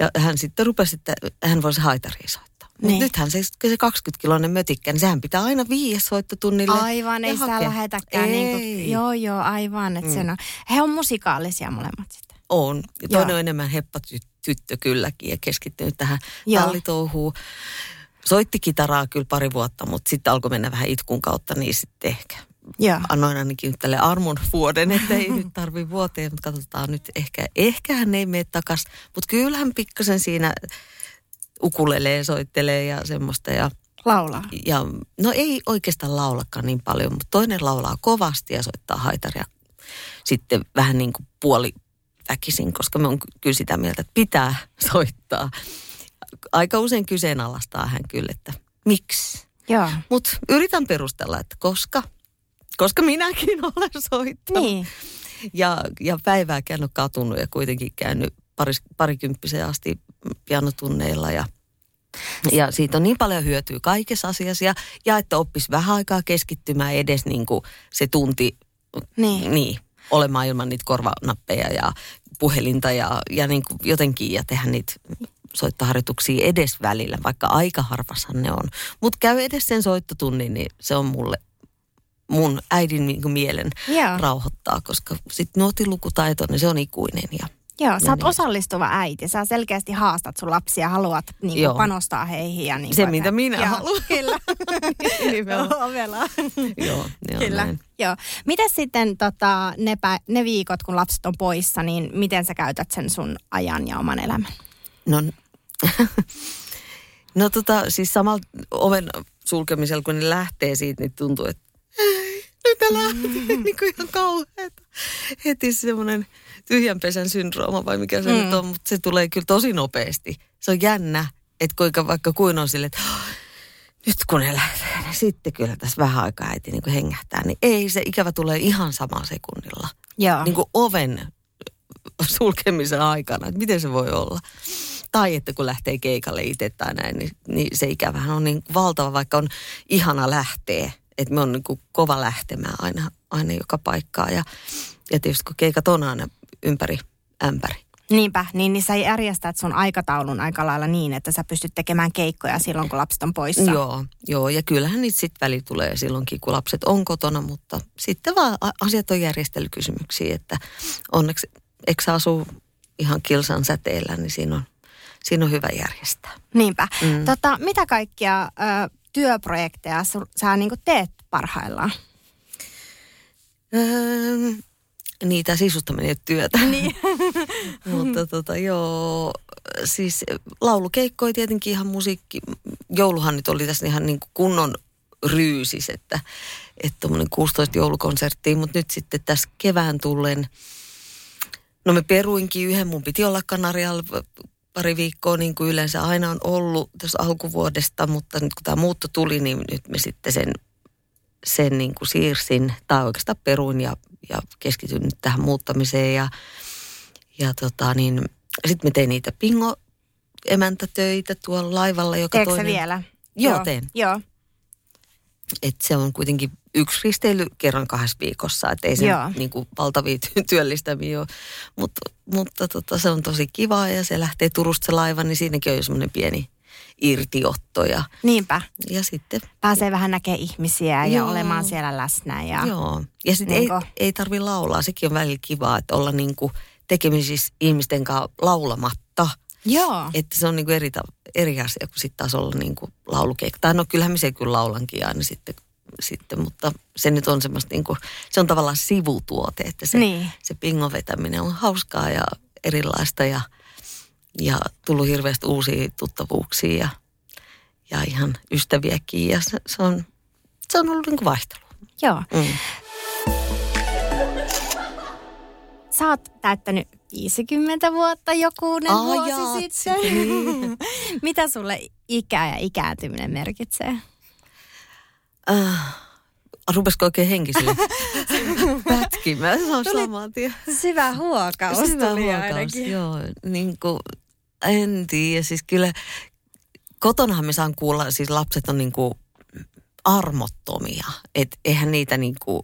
ja hän sitten rupesi, että hän voisi haitaria soittaa. Niin. nythän se, se 20-kiloinen mötikkä, niin sehän pitää aina viiä soittotunnille. Aivan, ei sitä lähetäkään. Niin kuin, Ei. joo, joo, aivan. Että mm. sen on. He on musikaalisia molemmat sitten. On. Ja toinen Joo. on enemmän heppatyttö kylläkin ja keskittynyt tähän Joo. tallitouhuun. Soitti kitaraa kyllä pari vuotta, mutta sitten alkoi mennä vähän itkun kautta, niin sitten ehkä Joo. annoin ainakin nyt tälle armon vuoden, että ei nyt tarvi vuoteen, mutta katsotaan nyt ehkä, ehkä hän ei mene takas. Mutta kyllähän pikkasen siinä ukulelee, soittelee ja semmoista ja, Laulaa. ja no ei oikeastaan laulakaan niin paljon, mutta toinen laulaa kovasti ja soittaa haitaria sitten vähän niin kuin puoli väkisin, koska me on ky- kyllä sitä mieltä, että pitää soittaa. Aika usein kyseenalaistaa hän kyllä, että miksi. Mutta yritän perustella, että koska, koska minäkin olen soittanut. Niin. Ja, ja päivääkään ole katunut ja kuitenkin käynyt paris, parikymppiseen asti pianotunneilla ja ja siitä on niin paljon hyötyä kaikessa asiassa ja, ja että oppisi vähän aikaa keskittymään edes niin kuin se tunti Niin. niin, olemaan ilman niitä korvanappeja ja puhelinta ja, ja niin kuin jotenkin ja tehdä niitä soittoharjoituksia edes välillä, vaikka aika harvashan ne on. Mutta käy edes sen soittotunnin, niin se on mulle mun äidin niin mielen Joo. rauhoittaa, koska sitten nuotilukutaito, niin se on ikuinen. Ja, Joo, sä oot osallistuva äiti. Sä selkeästi haastat sun lapsia, haluat niin kuin, panostaa heihin. Ja niin Se, mitä minä Joo, haluan. Kyllä. Ovela. joo, joo Kyllä. näin. Joo. Miten sitten tota, ne, pä- ne viikot, kun lapset on poissa, niin miten sä käytät sen sun ajan ja oman elämän? No, No tota, siis samalla oven sulkemisella, kun ne lähtee siitä, niin tuntuu, että nyt ne lähtee, niin kuin ihan kauheeta. Heti semmoinen tyhjän pesän syndrooma vai mikä se mm. nyt on, mutta se tulee kyllä tosi nopeasti. Se on jännä, että kuinka vaikka kuin on sille, että "Oh, nyt kun ne lähtee, niin sitten kyllä tässä vähän aikaa äiti niin kuin hengähtää. Niin ei, se ikävä tulee ihan samalla sekunnilla. Joo. Niin kuin oven sulkemisen aikana, että miten se voi olla. Tai että kun lähtee keikalle itse tai näin, niin, niin se ikävähän on niin valtava, vaikka on ihana lähteä. Että me on niin kuin kova lähtemään aina, aina joka paikkaa. Ja, ja tietysti kun keikat on aina ympäri ämpäri. Niinpä, niin, niin sä järjestät sun aikataulun aika lailla niin, että sä pystyt tekemään keikkoja silloin, kun lapset on poissa. Joo, joo, ja kyllähän niitä sitten väli tulee silloinkin, kun lapset on kotona, mutta sitten vaan asiat on järjestelykysymyksiä, että onneksi, eikö sä asu ihan kilsan säteellä, niin siinä on, siinä on hyvä järjestää. Niinpä. Mm. Tota, mitä kaikkia ö, työprojekteja sul, sä niin teet parhaillaan? Öö, niitä sisustaminen ei työtä. Niin. Mutta tota, joo, siis laulukeikkoja tietenkin ihan musiikki. Jouluhan nyt oli tässä ihan niin kuin kunnon ryysis, että että tuommoinen 16 joulukonserttia, mutta nyt sitten tässä kevään tullen, no me peruinkin yhden, mun piti olla Kanarialla pari viikkoa niin kuin yleensä aina on ollut tässä alkuvuodesta, mutta nyt kun tämä muutto tuli, niin nyt me sitten sen, sen niin kuin siirsin, tai oikeastaan peruin ja, ja keskityn nyt tähän muuttamiseen ja, ja tota niin, sitten me tein niitä pingo emäntätöitä tuolla laivalla, joka Teekö toinen... vielä? Joo, teen. Joo. että se on kuitenkin yksi risteily kerran kahdessa viikossa, että ei se Joo. niin kuin valtavia ty- työllistäviä ole. Mut, mutta tota, se on tosi kiva ja se lähtee Turusta se laiva, niin siinäkin on jo semmoinen pieni irtiotto ja, Niinpä. ja sitten... Pääsee vähän näkemään ihmisiä ja Joo. olemaan siellä läsnä. Ja... Joo, ja sitten Niinku- ei, ei tarvi laulaa, sekin on välillä kivaa, että olla niin kuin tekemisissä ihmisten kanssa laulamatta. Joo. Että se on niin kuin eri, eri asia kuin sitten taas olla niin kuin laulukeikka. Tai no kyllähän me se kyllä laulankin aina sitten, sitten mutta se nyt on semmoista niin kuin, se on tavallaan sivutuote, että se, Niin. se pingon vetäminen on hauskaa ja erilaista ja, ja tullut hirveästi uusia tuttavuuksia ja, ja ihan ystäviäkin ja se, se on, se on ollut niin kuin vaihtelua. Joo. Mm. Sä oot täyttänyt 50 vuotta jokunen Aa, vuosi sitten. niin. Mitä sulle ikä ja ikääntyminen merkitsee? Äh, rupesiko oikein henkiselle pätkimään? Se on saman tien. Syvä huokaus Hyvä tuli huokaus, ainakin. joo. Niin kuin, en tiedä, siis kyllä kotonahan me saan kuulla, siis lapset on niin kuin armottomia. Että eihän niitä niin kuin,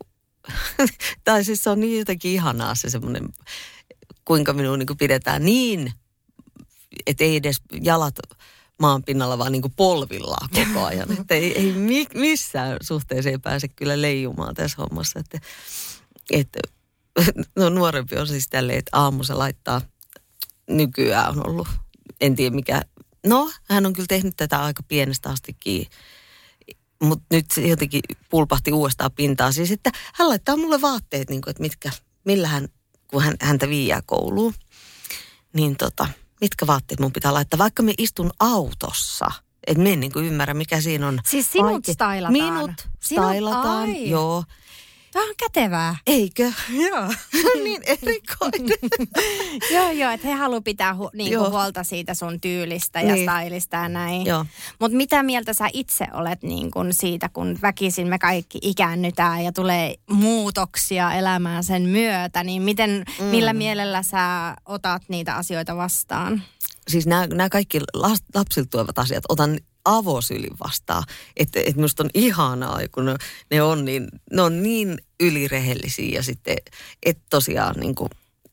tai siis se on niin jotenkin ihanaa se semmoinen, kuinka minua niin kuin pidetään niin, että ei edes jalat maan pinnalla, vaan niin kuin polvillaan koko ajan. Että ei, ei mi- missään suhteessa ei pääse kyllä leijumaan tässä hommassa. Että, että no nuorempi on siis tälleen, että aamu se laittaa, nykyään on ollut, en tiedä mikä, no hän on kyllä tehnyt tätä aika pienestä astikin, mutta nyt se jotenkin pulpahti uudestaan pintaan. Siis, että hän laittaa mulle vaatteet, niin kuin, että mitkä, millä hän, kun hän, häntä viiää kouluun, niin tota, mitkä vaatteet mun pitää laittaa, vaikka me istun autossa. Että me en niin ymmärrä, mikä siinä on. Siis sinut vaike- stylataan. Minut Sinut- stylataan, ai. joo. Tämä on kätevää. Eikö? Joo. niin erikoinen. joo, joo, että he haluaa pitää hu- niinku huolta siitä sun tyylistä ja Niin. stylista ja näin. Mutta mitä mieltä sä itse olet niin kun siitä, kun väkisin me kaikki ikäännytään ja tulee muutoksia elämään sen myötä, niin miten, mm. millä mielellä sä otat niitä asioita vastaan? siis nämä, nämä kaikki lapsilta tuovat asiat otan avosylin vastaan. Että et minusta on ihanaa, kun ne, ne, on niin, ne on niin ylirehellisiä ja sitten, että tosiaan niin kuin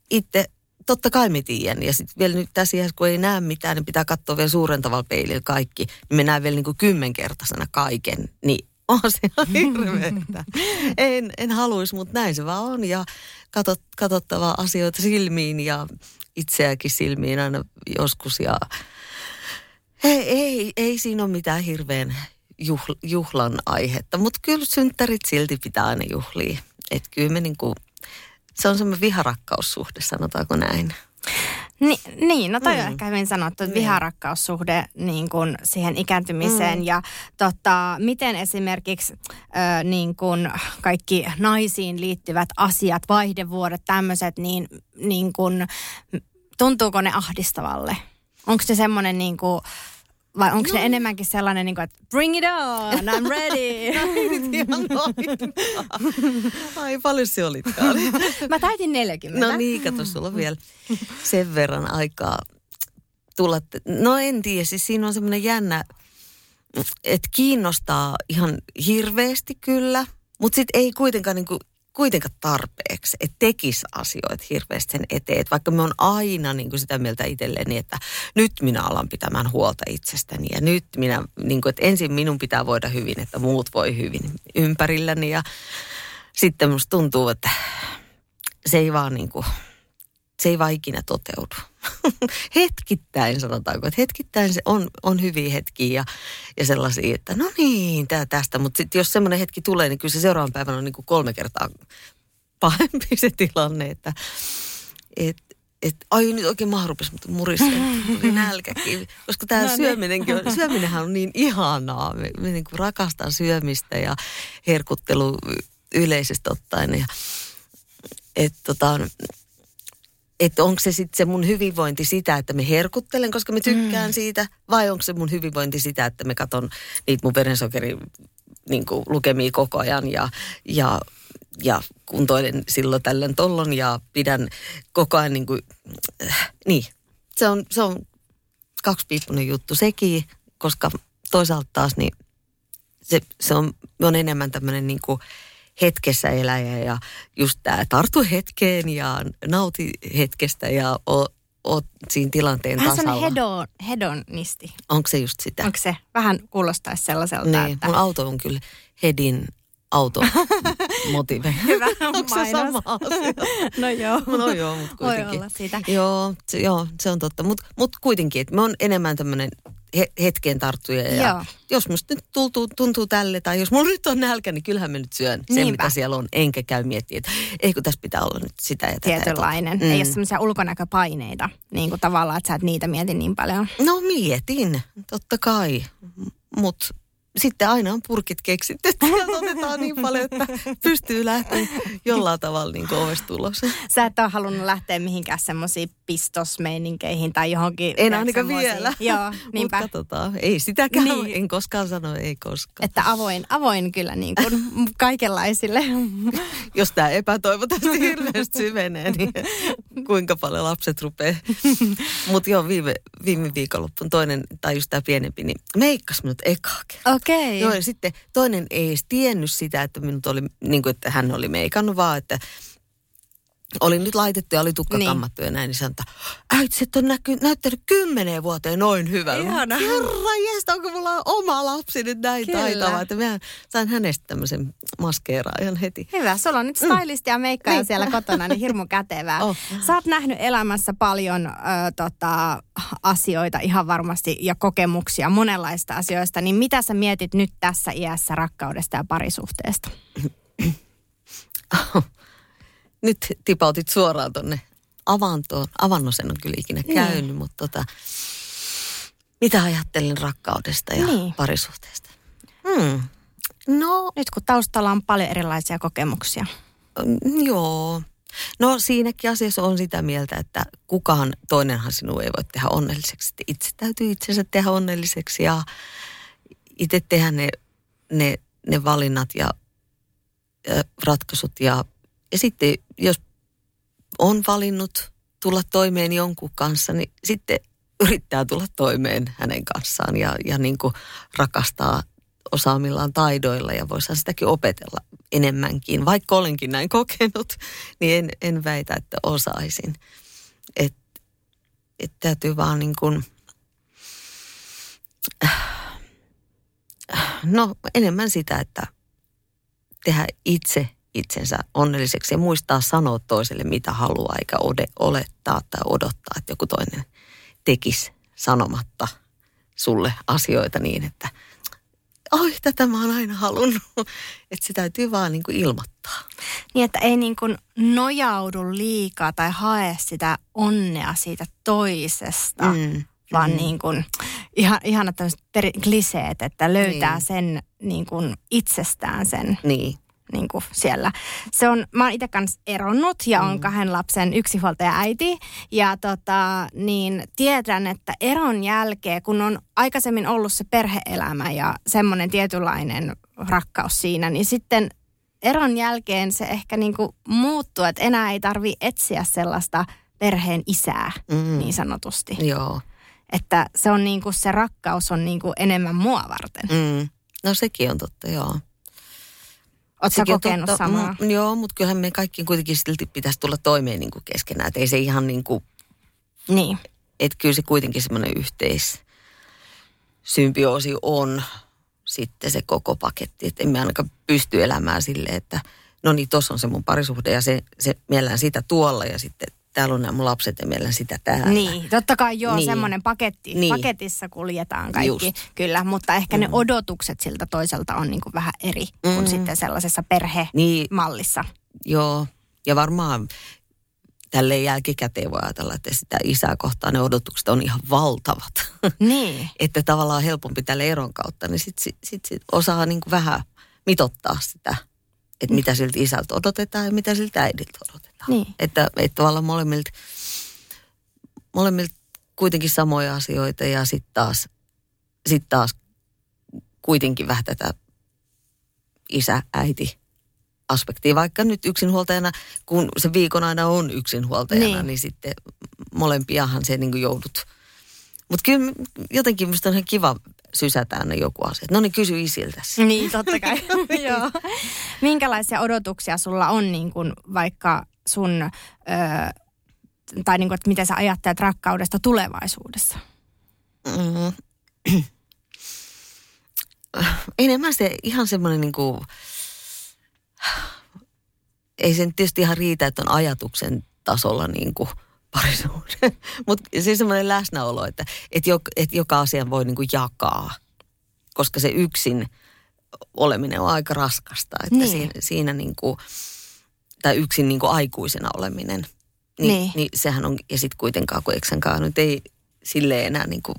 itse, totta kai me tiedän. Ja sitten vielä nyt tässä iässä, kun ei näe mitään, niin pitää katsoa vielä suurentavalla peilillä kaikki. Niin me näen vielä niin kuin kymmenkertaisena kaiken. Niin on se ihan hirveetä. en, en haluaisi, mutta näin se vaan on. Ja katot, katsottavaa asioita silmiin ja itseäkin silmiin aina joskus. Ja ei, ei, ei siinä ole mitään hirveän juhl, juhlan aihetta, mutta kyllä synttärit silti pitää aina juhlia. Että kyllä me niinku, se on semmoinen viharakkaussuhde, sanotaanko näin. Ni, niin, no toi mm. on ehkä hyvin sanottu, että Niin. viharakkaussuhde niin kuin siihen ikääntymiseen Mm. ja tota, miten esimerkiksi ö, niin kuin kaikki naisiin liittyvät asiat, vaihdevuodet, tämmöiset, niin, niin kuin, tuntuuko ne ahdistavalle? Onko se semmoinen niin kuin, vai onko no. ne enemmänkin sellainen, niin kuin, että bring it on, I'm ready. Ai paljon se olitkaan. Mä täytin 40. No niin, kato, sulla on vielä sen verran aikaa tulla. No en tiedä, siis siinä on semmoinen jännä, että kiinnostaa ihan hirveästi kyllä, mutta sitten ei kuitenkaan niinku, kuitenkaan tarpeeksi, että tekisi asioita hirveästi sen eteen. Et vaikka me on aina niin kuin sitä mieltä itselleni, että nyt minä alan pitämään huolta itsestäni ja nyt minä, niin kuin, että ensin minun pitää voida hyvin, että muut voi hyvin ympärilläni ja sitten musta tuntuu, että se ei vaan niin kuin, se ei vaan ikinä toteudu. hetkittäin sanotaanko, että hetkittäin se on, on hyviä hetkiä ja, ja sellaisia, että no niin, tää tästä. Mutta sitten jos semmoinen hetki tulee, niin kyllä se seuraavan päivän on niin kuin kolme kertaa pahempi se tilanne, että et, et, ai nyt oikein maha rupesi mutta murisee, tuli nälkäkin. Koska tämä No niin. syöminenkin on, syöminenhän on niin ihanaa. Me, me niin kuin rakastaa syömistä ja herkuttelu yleisesti ottaen. Ja, et, tota, että onko se sitten se mun hyvinvointi sitä, että me herkuttelen, koska me tykkään mm. siitä, vai onko se mun hyvinvointi sitä, että me katon niitä mun verensokeri niin kuin, lukemia koko ajan ja, ja, ja kuntoilen silloin tällöin tollon ja pidän koko ajan niin kuin, äh, niin, se on, se on kaksipiippunen juttu sekin, koska toisaalta taas niin se, se on, on enemmän tämmöinen niin kuin hetkessä eläjä ja just tämä tartu hetkeen ja nauti hetkestä ja o, oot siinä tilanteen Vähän tasalla. sellainen hedon, hedonisti. Onko se just sitä? Onko se? Vähän kuulostaisi sellaiselta, niin, että... mun auto on kyllä Hedin auto motive. Hyvä Onko se sama asia? No joo. No joo, mutta Voi kuitenkin. olla siitä. Joo, se, joo, se on totta. Mutta mut kuitenkin, että me on enemmän tämmöinen hetkeen tarttuja. Ja Joo. jos musta nyt tuntuu, tuntuu tälle, tai jos mulla nyt on nälkä, niin kyllähän mä nyt syön se, Niinpä. mitä siellä on. Enkä käy miettiä, että ei kun tässä pitää olla nyt sitä ja tätä. ja. Tietynlainen. Mm. Ei ole semmoisia ulkonäköpaineita, niin kuin tavallaan, että sä et niitä mieti niin paljon. No mietin, totta kai. Mutta sitten aina on purkit keksitty, että otetaan niin paljon, että pystyy lähteä jollain tavalla niin ovesta ulos. Sä et ole halunnut lähteä mihinkään semmoisiin pistosmeininkeihin tai johonkin. En ainakaan vielä. Joo, niinpä. Mutta katsotaan. Ei sitäkään. Niin. En koskaan sano, ei koskaan. Että avoin, avoin kyllä niin kuin kaikenlaisille. Jos tämä epätoivo tästä hirveästi syvenee, niin kuinka paljon lapset rupeaa. Mutta joo, viime, viime viikonloppuun toinen, tai just tämä pienempi, niin meikkas minut ekaa kertaa. Okei. Joo, ja sitten toinen ei edes tiennyt sitä, että minut oli, niin kuin, että hän oli meikannut, vaan että oli nyt laitettu ja oli tukka Niin. kammattu ja näin, niin sanoi, että äiti, et on näky, näyttänyt kymmeneen vuoteen noin hyvältä. Ihana. Herra jestä, onko mulla oma lapsi nyt näin Kyllä. taitava, että mä sain hänestä tämmöisen maskeeraajan heti. Hyvä, sulla on nyt stylisti ja meikkaaja Niin. siellä kotona, niin hirmu kätevää. Oh. Sä oot nähnyt elämässä paljon ö, tota, asioita ihan varmasti ja kokemuksia monenlaista asioista, niin mitä sä mietit nyt tässä iässä rakkaudesta ja parisuhteesta? Nyt tipautit suoraan tonne avantoon. Avannosen on kyllä ikinä Niin. käynyt, mutta tota, mitä ajattelen rakkaudesta ja Niin. niin. parisuhteesta? Hmm. No, Nyt kun taustalla on paljon erilaisia kokemuksia. mm, joo. No siinäkin asiassa on sitä mieltä, että kukaan toinenhan sinua ei voi tehdä onnelliseksi. Itse täytyy itsensä tehdä onnelliseksi ja itse tehdä ne, ne, ne valinnat ja, ja ratkaisut. Ja, ja sitten jos on valinnut tulla toimeen jonkun kanssa, niin sitten yrittää tulla toimeen hänen kanssaan ja, ja niin kuin rakastaa osaamillaan taidoilla ja voisi sitäkin opetella enemmänkin. Vaikka olenkin näin kokenut, niin en, en väitä, että osaisin. Et, et täytyy vaan niin kuin, no enemmän sitä, että tehdä itse itsensä onnelliseksi ja muistaa sanoa toiselle, mitä haluaa, eikä ode, olettaa tai odottaa, että joku toinen tekisi sanomatta sulle asioita niin, että oi, tätä mä oon aina halunnut. Että se täytyy vaan niin kuin ilmoittaa. Niin, että ei niin kuin nojaudu liikaa tai hae sitä onnea siitä toisesta, mm. vaan mm. niin kuin, ihan, ihana tämmöiset kliseet, että löytää niin. sen niin kuin itsestään sen. Niin. Niin kuin siellä. Se on, mä oon itse kanssa eronnut ja on mm. kahden lapsen yksihuoltaja äiti. Ja tota, niin tiedän, että eron jälkeen, kun on aikaisemmin ollut se perheelämä ja semmoinen tietynlainen rakkaus siinä, niin sitten eron jälkeen se ehkä niin kuin muuttuu, että enää ei tarvi etsiä sellaista perheen isää mm. niin sanotusti. Joo. Että se on niin kuin se rakkaus on niin kuin enemmän mua varten. Mm. No sekin on totta, joo. Oletko kokenut totta, samaa? Mm, joo, mutta kyllähän me kaikki kuitenkin silti pitäisi tulla toimeen niin kuin keskenään. Että ei se ihan niin kuin... Niin. Että kyllä se kuitenkin semmoinen yhteis symbioosi on sitten se koko paketti. Että emme ainakaan pysty elämään silleen, että no niin, tuossa on se mun parisuhde ja se, se mielellään sitä tuolla ja sitten täällä on nämä mun lapset ja meillä sitä täällä. Niin, totta kai joo, Niin. semmoinen paketti. Niin. Paketissa kuljetaan kaikki, Just. kyllä, mutta ehkä mm. ne odotukset siltä toiselta on niin kuin vähän eri mm. kuin sitten sellaisessa Niin, perhemallissa. joo. Ja varmaan tälleen jälkikäteen voi ajatella, että sitä isää kohtaan ne odotukset on ihan valtavat. Niin. että tavallaan helpompi tälle eron kautta, niin sitten sit, sit, sit osaa niin kuin vähän mitottaa sitä, että mitä siltä isältä odotetaan ja mitä siltä äidiltä odotetaan. Niin. Että, että tavallaan molemmilta, molemmilta kuitenkin samoja asioita ja sitten taas, sit taas kuitenkin vähän tätä isä-äiti aspektia, vaikka nyt yksinhuoltajana, kun se viikon aina on yksinhuoltajana, Niin. niin, sitten molempiahan se niin joudut. Mutta kyllä jotenkin minusta on ihan kiva sysätä aina joku asia. No niin, kysy isiltäsi. Niin, totta kai. Joo. Minkälaisia odotuksia sulla on niin kuin vaikka sun, ö, tai niin kuin, että miten sä ajattelet rakkaudesta tulevaisuudessa? Mm. Enemmän se ihan semmoinen niin kuin, ei sen tietysti ihan riitä, että on ajatuksen tasolla niin kuin parisuhde. Mutta siis semmoinen läsnäolo, että, että, joka, että joka asian voi niin kuin jakaa. Koska se yksin oleminen on aika raskasta. Että Niin. siinä, siinä niin kuin, tai yksin niin kuin aikuisena oleminen. Niin, Niin. niin. sehän on, ja sitten kuitenkaan, kun eksänkaan nyt ei sille enää niin kuin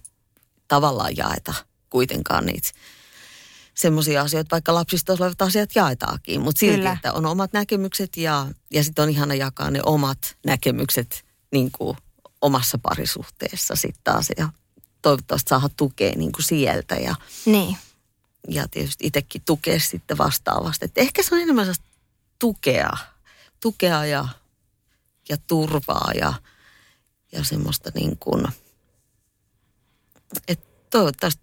tavallaan jaeta kuitenkaan niitä semmoisia asioita, vaikka lapsista olevat asiat jaetaakin, mutta silti, Kyllä. että on omat näkemykset ja, ja sitten on ihana jakaa ne omat näkemykset niin kuin omassa parisuhteessa sitten taas ja toivottavasti saada tukea niin kuin sieltä ja, Niin. ja tietysti itsekin tukea sitten vastaavasti. Et ehkä se on enemmän tukea, tukea ja, ja turvaa ja, ja semmoista niin kuin, että toivottavasti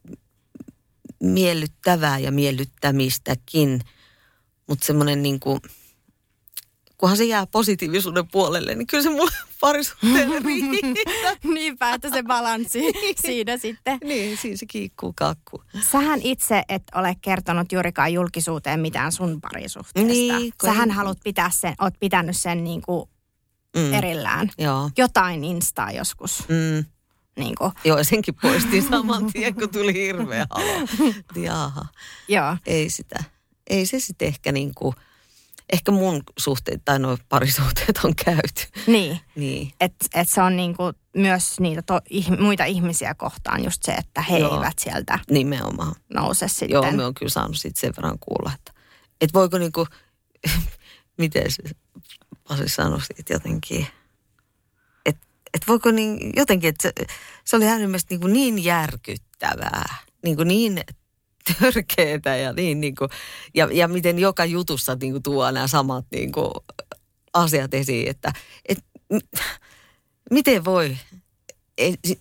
miellyttävää ja miellyttämistäkin, mutta semmoinen niin kuin, kunhan se jää positiivisuuden puolelle, niin kyllä se mulle parisuhteelle riittää. Niinpä, että se balanssi siinä sitten. niin, siinä se kiikkuu kakku. Sähän itse et ole kertonut juurikaan julkisuuteen mitään sun parisuhteesta. Niin, kun- Sähän haluat pitää sen, oot pitänyt sen niin kuin Mm, erillään. Joo. Jotain instaa joskus. Mm. Niin kuin. Joo, senkin poistin saman tien, kun tuli hirveä halo. Jaha, Joo. ei sitä. Ei se sitten ehkä niin kuin, ehkä mun suhteet tai nuo parisuhteet on käyty. Niin. Niin. Että et se on niinku myös niitä to, ih, muita ihmisiä kohtaan just se, että he Joo. eivät sieltä Nimenomaan. nouse sitten. Joo, me on kyllä saanut sit sen verran kuulla, että, että voiko niinku, miten se Pasi sanoi siitä jotenkin, että, että voiko niin, jotenkin, että se, se oli hänen mielestä niin, kuin niin järkyttävää, niin, kuin niin törkeetä ja niin, niin kuin, ja, ja miten joka jutussa niin kuin tuo nämä samat niin kuin, asiat esiin, että, että m- miten voi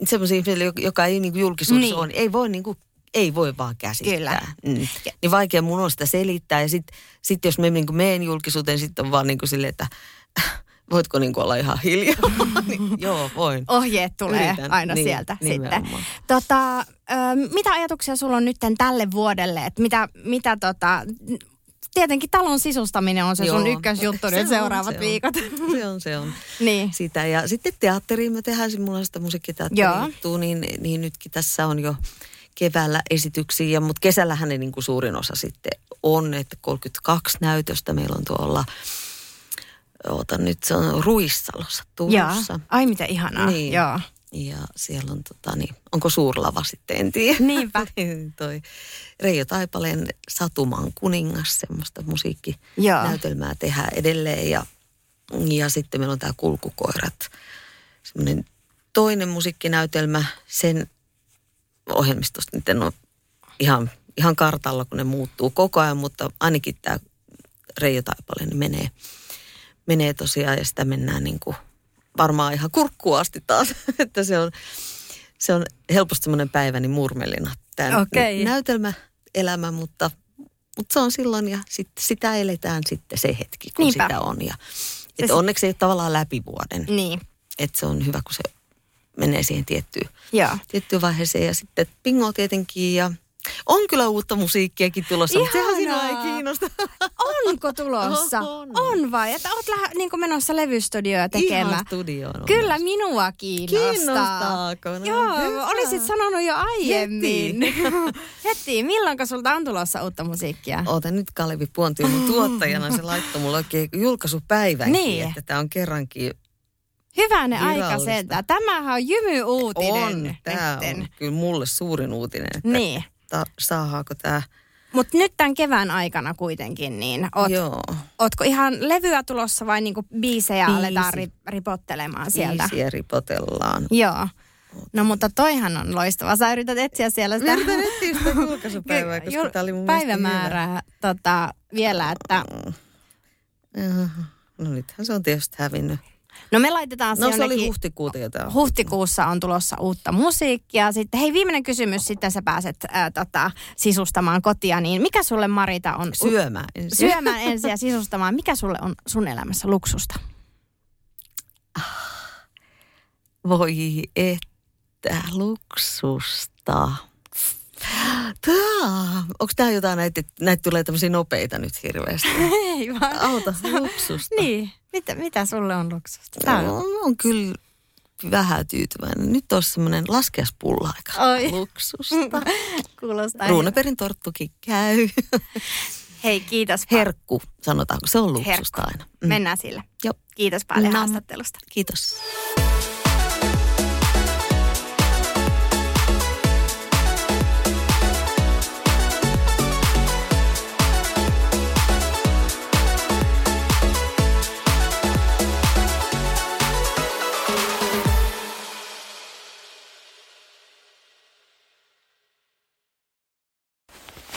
semmoisia ihmisiä, joka ei niin kuin julkisuudessa Niin. niin ei voi niin kuin, ei voi vaan käsittää. Kyllä. Mm. Niin vaikea mun on sitä selittää. Ja sitten sit jos me niin kuin meen julkisuuteen, sitten on vaan niin kuin silleen, että voitko niin kuin olla ihan hiljaa? niin, joo, voin. Ohjeet tulee Yritän. aina Niin, sieltä nimenomaan. sitten. Tota, ö, mitä ajatuksia sulla on nyt tälle vuodelle? Että mitä, mitä tota, tietenkin talon sisustaminen on se sun Joo. ykkösjuttu Se nyt on, seuraavat se on. viikot. Se on, se on. niin. Sitä. Ja sitten teatteriin me tehdään, sitä musiikkiteatteria, niin, niin nytkin tässä on jo keväällä esityksiä, mutta kesällähän ne niin kuin suurin osa sitten on, että 32 näytöstä meillä on tuolla, oota nyt se on Ruissalossa Turussa. Joo. Ai mitä ihanaa. Niin. Joo. Ja siellä on, tota, niin, onko suurlava sitten, en tiedä. Niinpä. Niin, toi Reijo Taipaleen Satuman kuningas, semmoista musiikkinäytelmää tehdään edelleen. Ja, ja sitten meillä on tämä Kulkukoirat, semmoinen toinen musiikkinäytelmä. Sen ohjelmistosta nyt en ole ihan, ihan kartalla, kun ne muuttuu koko ajan, mutta ainakin tämä Reijo Taipale niin menee, menee tosiaan ja sitä mennään niin kuin varmaan ihan kurkkuun asti taas, että se on, se on helposti semmoinen päiväni murmelina tämä Okei. näytelmäelämä, mutta, mutta se on silloin ja sit, sitä eletään sitten se hetki, kun Niinpä. sitä on. Ja, et si- onneksi ei ole tavallaan läpi vuoden, Niin. että se on hyvä, kun se menee siihen tiettyyn, Joo. tiettyyn vaiheeseen. Ja sitten bingo tietenkin ja on kyllä uutta musiikkiakin tulossa, mutta ei kiinnosta. Onko tulossa? On. on vai? Että oot lähe, niin menossa levystudioa tekemään. Ihan studioon. Kyllä menossa. minua kiinnostaa. Kiinnostaako? No, Joo, hyvä. olisit sanonut jo aiemmin. Heti. Heti. Milloinko sulta on tulossa uutta musiikkia? Oota nyt Kalevi Puonti mun tuottajana. Se laittoi mulle oikein julkaisupäivänkin, Niin. että tämä on kerrankin Virallista. aika sentään. Tämähän on jymy-uutinen. on. Tämä on kyllä mulle suurin uutinen, että Niin. ta, saahaako tämä. Mutta nyt tämän kevään aikana kuitenkin, niin oot, Joo, ootko ihan levyä tulossa vai niinku biisejä Biisi. aletaan ri, ripottelemaan sieltä? biisiä ripotellaan. Joo. No mutta toihan on loistava. Sä yrität etsiä siellä sitä, Yritän etsiä sitä julkaisupäivää, koska jul- tämä oli mun päivämäärää tota, vielä, että. No nythän se on tietysti hävinnyt. No me laitetaan No se oli huhtikuuta jotain. Huhtikuussa on tulossa uutta musiikkia. Sitten hei, viimeinen kysymys, sitten sä pääset ää, tota, sisustamaan kotia. Niin mikä sulle Marita on... Syömään ensin. Syömään ensin ja sisustamaan. Mikä sulle on sun elämässä luksusta? Voi että, luksusta. Onko tämä jotain näitä, että näitä tulee tämmöisiä nopeita nyt hirveästi? Ei vaan. Auta, luksusta. Niin. Mitä, mitä sulle on luksusta? Tää on... No, on kyllä vähän tyytyväinen. Nyt on semmoinen laskeaspulla-aika. Oi. Luksusta. Kuulostaa. Ruunaperin torttukin käy. Hei, kiitos. Herkku, sanotaanko. Se on luksusta Herkku. aina. Mm. Mennään sille. Joo. Kiitos paljon Nam. haastattelusta. Kiitos.